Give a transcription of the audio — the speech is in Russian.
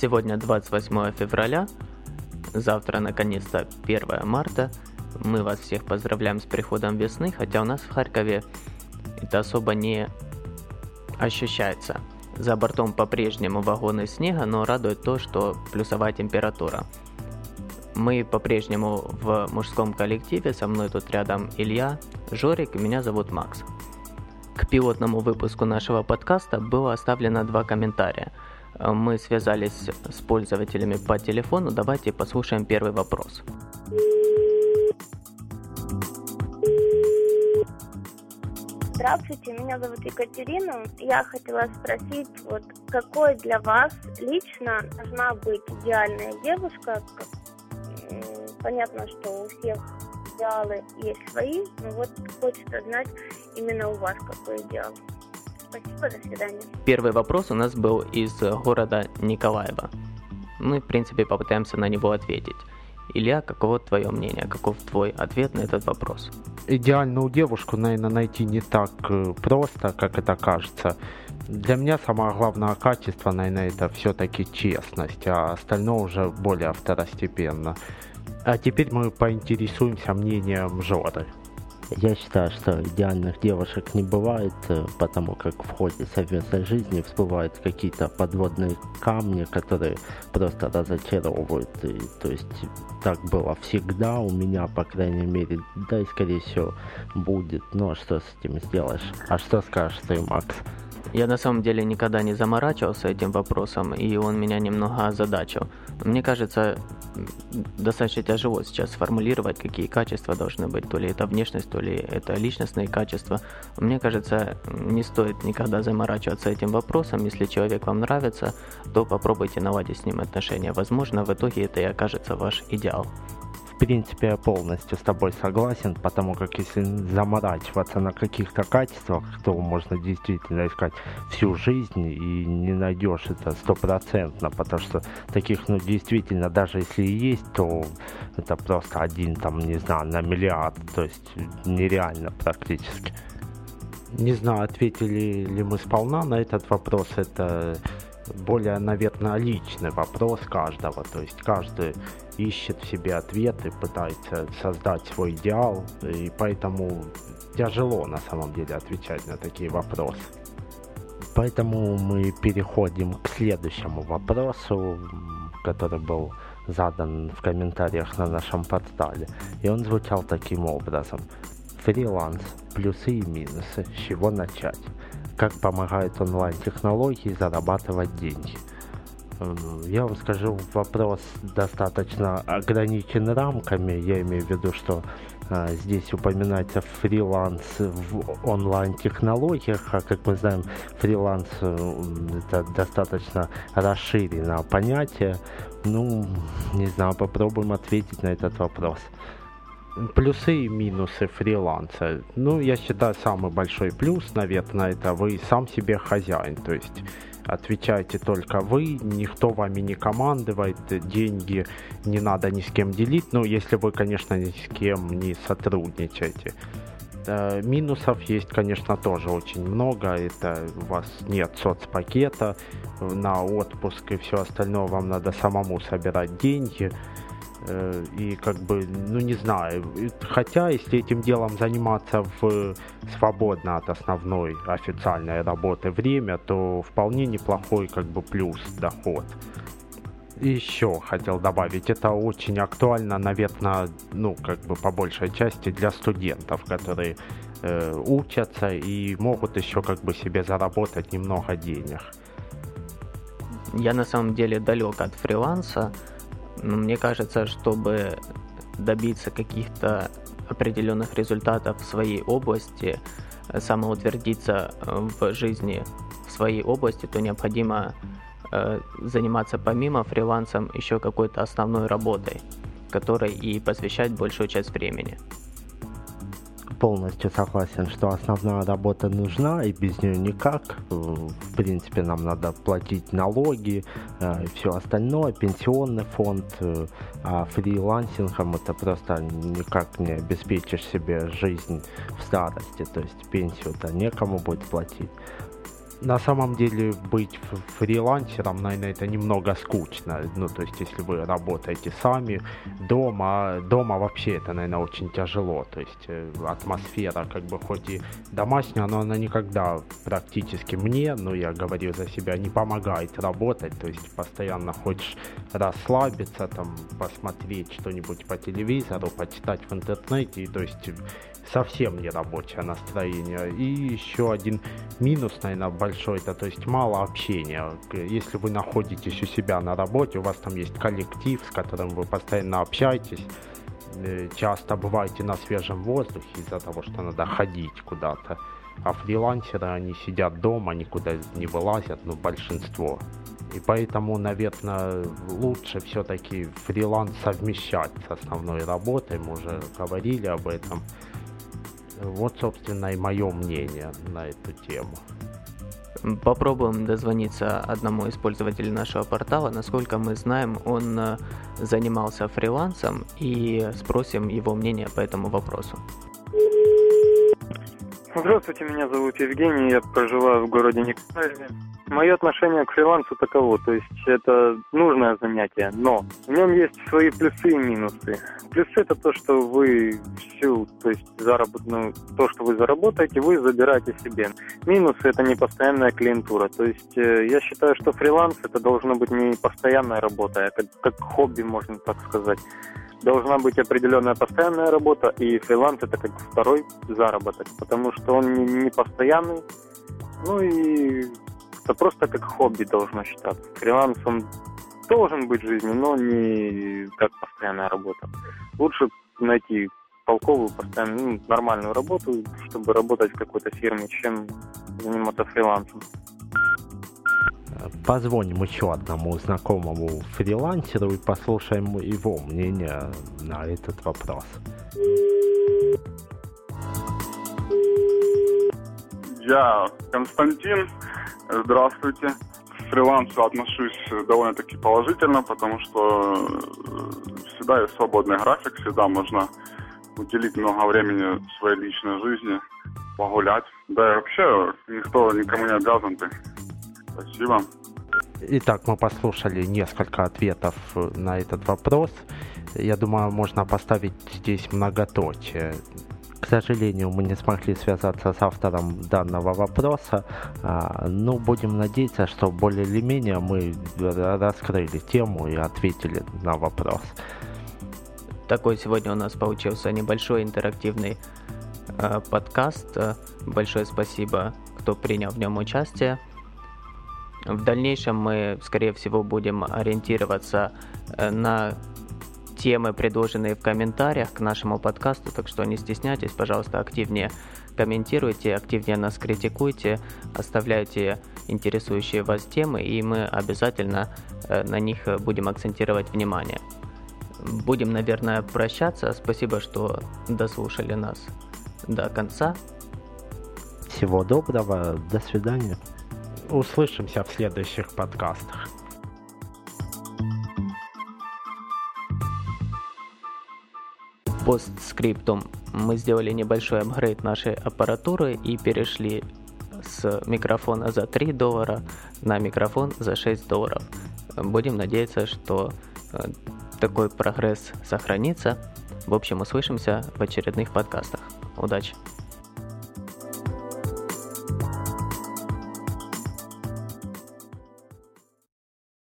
Сегодня 28 февраля, завтра наконец-то 1 марта. Мы вас всех поздравляем с приходом весны, хотя у нас в Харькове это особо не ощущается. За бортом по-прежнему вагоны снега, но радует то, что плюсовая температура. Мы по-прежнему в мужском коллективе, со мной тут рядом Илья, Жорик меня зовут Макс. К пилотному выпуску нашего подкаста было оставлено два комментария. Мы связались с пользователями по телефону, давайте послушаем первый вопрос. Здравствуйте, меня зовут Екатерина. Я хотела спросить, вот какой для вас лично должна быть идеальная девушка? Понятно, что у всех идеалы есть свои, но вот хочется знать именно у вас какой идеал. Спасибо, до свидания. Первый вопрос у нас был из города Николаева. Мы, в принципе, попытаемся на него ответить. Илья, каково твое мнение? Каков твой ответ на этот вопрос? Идеальную девушку, наверное, найти не так э, просто, как это кажется. Для меня самое главное качество, наверное, это все-таки честность, а остальное уже более второстепенно. А теперь мы поинтересуемся мнением Жоры. Я считаю, что идеальных девушек не бывает, э, потому как в ходе совместной жизни всплывают какие-то подводные камни, которые просто разочаровывают. И, то есть так было всегда у меня, по крайней мере, да и скорее всего будет. Но что с этим сделаешь? А что скажешь ты, Макс? Я на самом деле никогда не заморачивался этим вопросом, и он меня немного озадачил. Мне кажется, достаточно тяжело сейчас сформулировать, какие качества должны быть. То ли это внешность, то ли это личностные качества. Мне кажется, не стоит никогда заморачиваться этим вопросом. Если человек вам нравится, то попробуйте наладить с ним отношения. Возможно, в итоге это и окажется ваш идеал принципе, я полностью с тобой согласен, потому как если заморачиваться на каких-то качествах, то можно действительно искать всю жизнь и не найдешь это стопроцентно, потому что таких, ну, действительно, даже если и есть, то это просто один, там, не знаю, на миллиард, то есть нереально практически. Не знаю, ответили ли мы сполна на этот вопрос, это более, наверное, личный вопрос каждого. То есть каждый ищет в себе ответы, пытается создать свой идеал, и поэтому тяжело на самом деле отвечать на такие вопросы. Поэтому мы переходим к следующему вопросу, который был задан в комментариях на нашем портале. И он звучал таким образом. Фриланс. Плюсы и минусы. С чего начать? Как помогают онлайн-технологии зарабатывать деньги. Я вам скажу, вопрос достаточно ограничен рамками. Я имею в виду, что а, здесь упоминается фриланс в онлайн-технологиях, а как мы знаем, фриланс это достаточно расширенное понятие. Ну, не знаю, попробуем ответить на этот вопрос. Плюсы и минусы фриланса. Ну, я считаю, самый большой плюс, наверное, это вы сам себе хозяин. То есть отвечаете только вы, никто вами не командует, деньги не надо ни с кем делить, ну, если вы, конечно, ни с кем не сотрудничаете. Минусов есть, конечно, тоже очень много. Это у вас нет соцпакета на отпуск и все остальное. Вам надо самому собирать деньги. Э, и как бы, ну не знаю, хотя если этим делом заниматься в свободно от основной официальной работы время, то вполне неплохой как бы плюс доход. И еще хотел добавить, это очень актуально, наверное, ну как бы по большей части для студентов, которые э, учатся и могут еще как бы себе заработать немного денег. Я на самом деле далек от фриланса, но мне кажется, чтобы добиться каких-то определенных результатов в своей области, самоутвердиться в жизни в своей области, то необходимо э, заниматься помимо фрилансом еще какой-то основной работой, которой и посвящать большую часть времени полностью согласен, что основная работа нужна, и без нее никак. В принципе, нам надо платить налоги э, и все остальное, пенсионный фонд, э, а фрилансингом это просто никак не обеспечишь себе жизнь в старости, то есть пенсию-то некому будет платить. На самом деле быть фрилансером, наверное, это немного скучно. Ну, то есть, если вы работаете сами, дома, дома вообще это, наверное, очень тяжело. То есть, э, атмосфера, как бы, хоть и домашняя, но она никогда практически мне, ну, я говорю за себя, не помогает работать. То есть, постоянно хочешь расслабиться, там, посмотреть что-нибудь по телевизору, почитать в интернете, то есть, совсем не рабочее настроение. И еще один минус, наверное, большой, это то есть мало общения. Если вы находитесь у себя на работе, у вас там есть коллектив, с которым вы постоянно общаетесь, э, часто бываете на свежем воздухе из-за того, что надо ходить куда-то. А фрилансеры, они сидят дома, никуда не вылазят, ну, большинство. И поэтому, наверное, лучше все-таки фриланс совмещать с основной работой. Мы уже говорили об этом. Вот, собственно, и мое мнение на эту тему. Попробуем дозвониться одному из пользователей нашего портала. Насколько мы знаем, он э, занимался фрилансом и спросим его мнение по этому вопросу. Здравствуйте, меня зовут Евгений, я проживаю в городе Николаеве. Мое отношение к фрилансу таково, то есть это нужное занятие, но в нем есть свои плюсы и минусы. Плюсы это то, что вы всю, то есть заработную, то, что вы заработаете, вы забираете себе. Минусы это не постоянная клиентура, то есть э, я считаю, что фриланс это должно быть не постоянная работа, а как, как хобби, можно так сказать должна быть определенная постоянная работа, и фриланс это как второй заработок, потому что он не, не постоянный, ну и это просто как хобби должно считаться. Фриланс он должен быть в жизни, но не как постоянная работа. Лучше найти толковую, постоянную, ну, нормальную работу, чтобы работать в какой-то фирме, чем заниматься фрилансом. Позвоним еще одному знакомому фрилансеру и послушаем его мнение на этот вопрос. Я Константин. Здравствуйте. К фрилансу отношусь довольно-таки положительно, потому что э, всегда есть свободный график, всегда можно уделить много времени своей личной жизни, погулять. Да и вообще никто никому не обязан ты. Спасибо. Итак, мы послушали несколько ответов на этот вопрос. Я думаю, можно поставить здесь многоточие. К сожалению, мы не смогли связаться с автором данного вопроса, а, но будем надеяться, что более или менее мы раскрыли тему и ответили на вопрос. Такой сегодня у нас получился небольшой интерактивный э, подкаст. Большое спасибо, кто принял в нем участие. В дальнейшем мы, скорее всего, будем ориентироваться э, на темы, предложенные в комментариях к нашему подкасту, так что не стесняйтесь, пожалуйста, активнее комментируйте, активнее нас критикуйте, оставляйте интересующие вас темы, и мы обязательно э, на них будем акцентировать внимание. Будем, наверное, прощаться. Спасибо, что дослушали нас до конца. Всего доброго, до свидания. Услышимся в следующих подкастах. Постскриптум мы сделали небольшой апгрейд нашей аппаратуры и перешли с микрофона за 3 доллара на микрофон за 6 долларов. Будем надеяться, что э, такой прогресс сохранится. В общем, услышимся в очередных подкастах. Удачи!